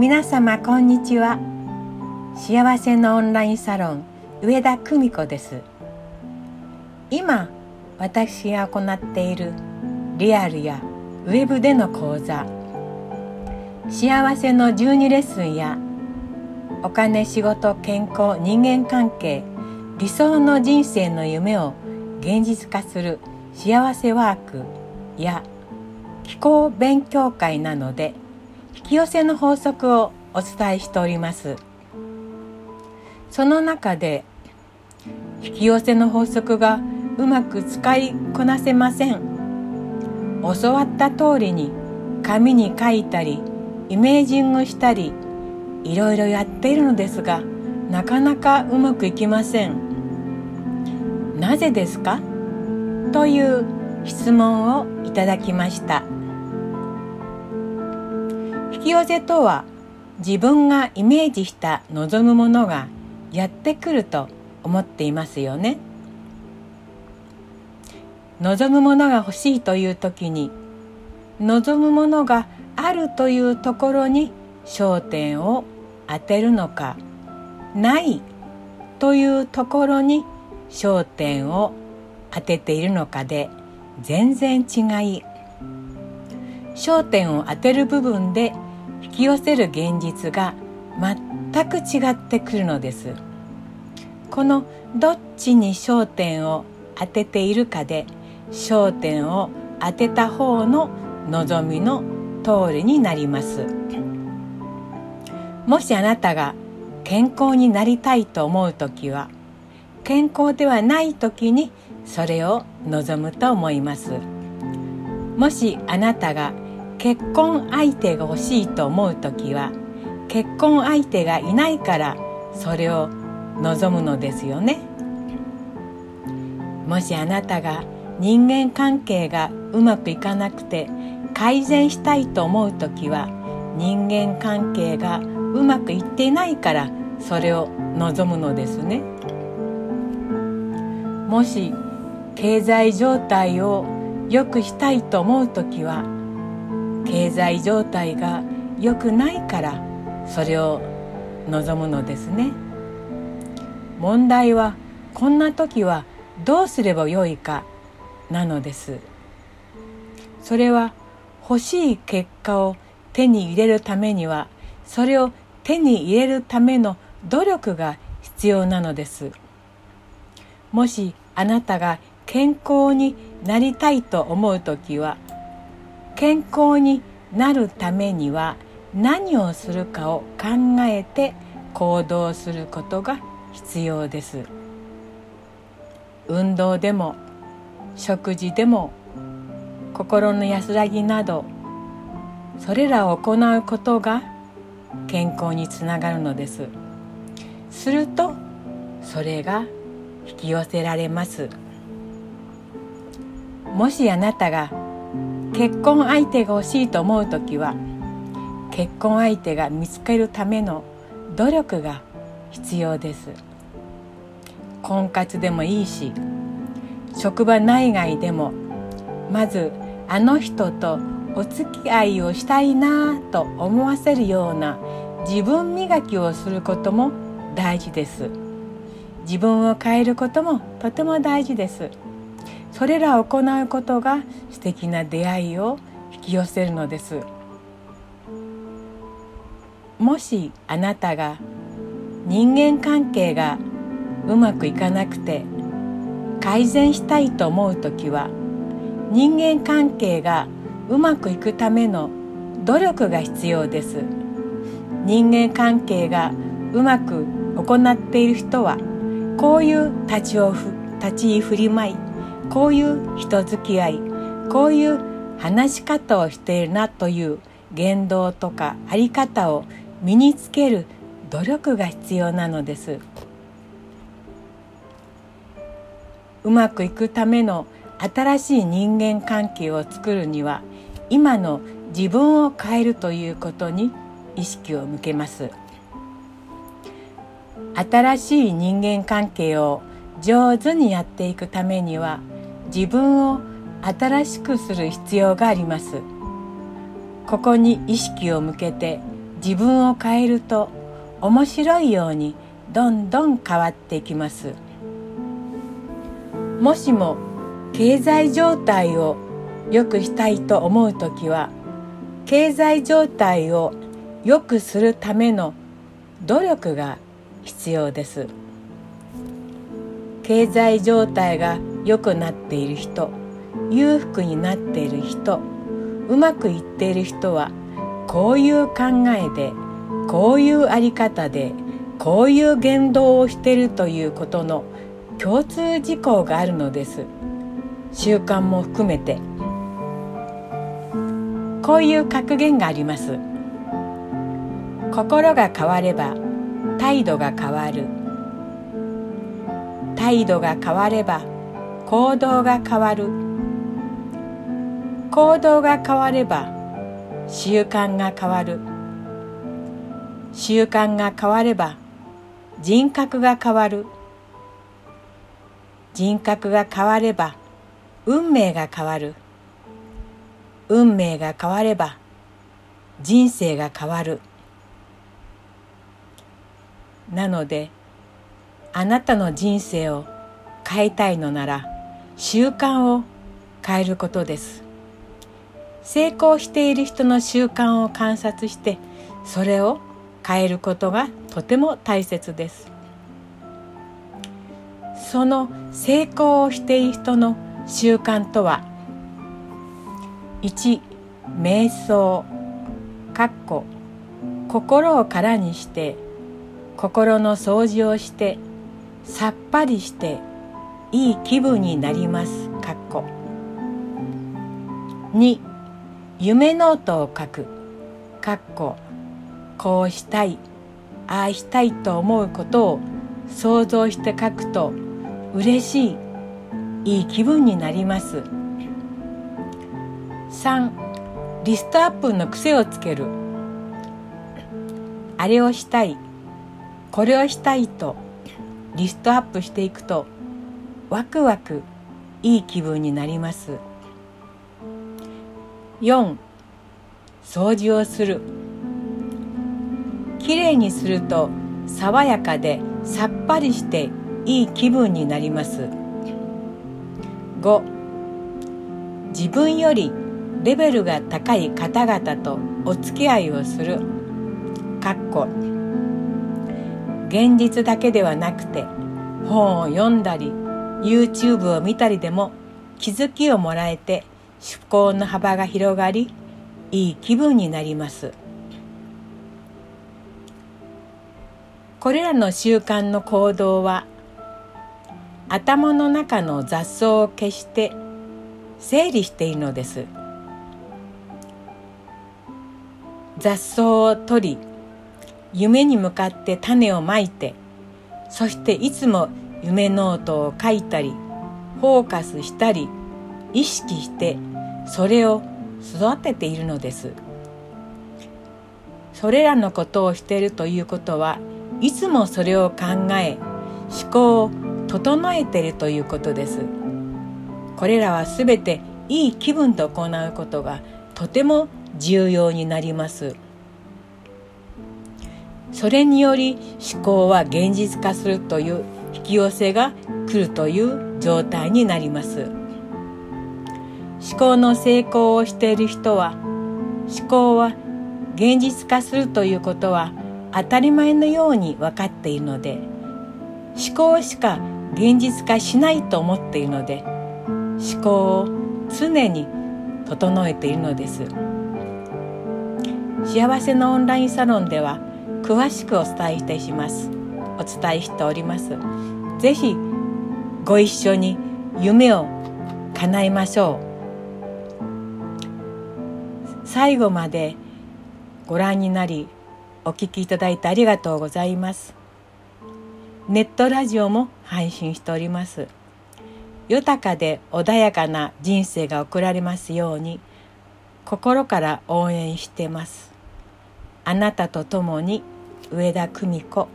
皆様こんにちは。幸せのオンラインサロン上田久美子です。今私が行っているリアルやウェブでの講座。幸せの12レッスンやお金仕事健康人間関係理想の人生の夢を現実化する幸せワークや気候勉強会なので引き寄せの法則をお伝えしております。その中で引き寄せの法則がうまく使いこなせません。教わった通りに紙に書いたりイメージングしたりいろいろやっているのですがなかなかうまくいきません。なぜですか？という質問をいただきました。引き寄せとは自分がイメージした望むものがやってくると思っていますよね。望むものが欲しいという時に望むものがあるというところに焦点を当てるのかないというところに焦点を当てているのかで全然違い。焦点を当てる部分で引き寄せる現実が全く違ってくるのです。このどっちに焦点を当てているかで焦点を当てた方の望みの通りになります。もしあなたが健康になりたいと思う時は健康ではない時にそれを望むと思います。もしあなたが結婚相手が欲しいと思う時は結婚相手がいないからそれを望むのですよね。もしあなたが人間関係がうまくいかなくて改善したいと思う時は人間関係がうまくいっていないからそれを望むのですね。もし経済状態を良くしたいと思う時は経済状態が良くないからそれを望むのですね。問題はこんな時はどうすればよいかなのです。それは欲しい結果を手に入れるためにはそれを手に入れるための努力が必要なのです。もしあなたが健康になりたいと思う時は健康になるためには何をするかを考えて行動することが必要です。運動でも食事でも心の安らぎなどそれらを行うことが健康につながるのです。するとそれが引き寄せられます。もしあなたが結婚相手が欲しいと思う時は結婚相手が見つけるための努力が必要です。婚活でもいいし職場内外でもまずあの人とお付き合いをしたいなと思わせるような自分磨きをすることも大事です。自分を変えることもとても大事です。それらを行うことが素敵な出会いを引き寄せるのです。もしあなたが人間関係がうまくいかなくて改善したいと思う時は人間関係がうまくいくための努力が必要です。人間関係がうまく行っている人はこういう立ちを立ち居振り舞いこういう人付き合いこういう話し方をしているなという言動とか在り方を身につける努力が必要なのです。うまくいくための新しい人間関係を作るには今の自分を変えるということに意識を向けます。新しい人間関係を上手にやっていくためには自分を新しくする必要があります。ここに意識を向けて自分を変えると面白いようにどんどん変わっていきます。もしも経済状態を良くしたいと思う時は経済状態を良くするための努力が必要です。経済状態が良くなっている人裕福になっている人うまくいっている人はこういう考えでこういうあり方でこういう言動をしているということの共通事項があるのです。習慣も含めて。こういう格言があります。心が変われば態度が変わる。態度が変われば行動が変わる。行動が変われば習慣が変わる。習慣が変われば人格が変わる。人格が変われば運命が変わる。運命が変われば人生が変わる。なのであなたの人生を変えたいのなら習慣を変えることです。成功している人の習慣を観察してそれを変えることがとても大切です。その成功をしている人の習慣とは1瞑想かっこ心を空にして心の掃除をしてさっぱりしていい気分になります。かっこ。2夢ノートを書く。かっこ。こうしたい。ああしたいと思うことを想像して書くと嬉しい。いい気分になります。3リストアップの癖をつける。あれをしたい。これをしたいとリストアップしていくとワクワクいい気分になります。4掃除をする。きれいにすると爽やかでさっぱりしていい気分になります。5自分よりレベルが高い方々とお付き合いをする。かっこ現実だけではなくて本を読んだり YouTube を見たりでも気づきをもらえて思考の幅が広がりいい気分になります。これらの習慣の行動は頭の中の雑草を消して整理しているのです。雑草を取り夢に向かって種をまいてそしていつも夢ノートを書いたりフォーカスしたり意識してそれを育てているのです。それらのことをしているということはいつもそれを考え思考を整えているということです。これらはすべていい気分と行うことがとても重要になります。それにより思考は現実化するという引き寄せが来るという状態になります。思考の成功をしている人は思考は現実化するということは当たり前のように分かっているので思考しか現実化しないと思っているので思考を常に整えているのです。幸せのオンラインサロンでは詳しくお伝えいたします。お伝えしております。ぜひご一緒に夢を叶えましょう。最後までご覧になりお聞きいただいてありがとうございます。ネットラジオも配信しております。豊かで穏やかな人生が送られますように心から応援してます。あなたと共に上田久美子。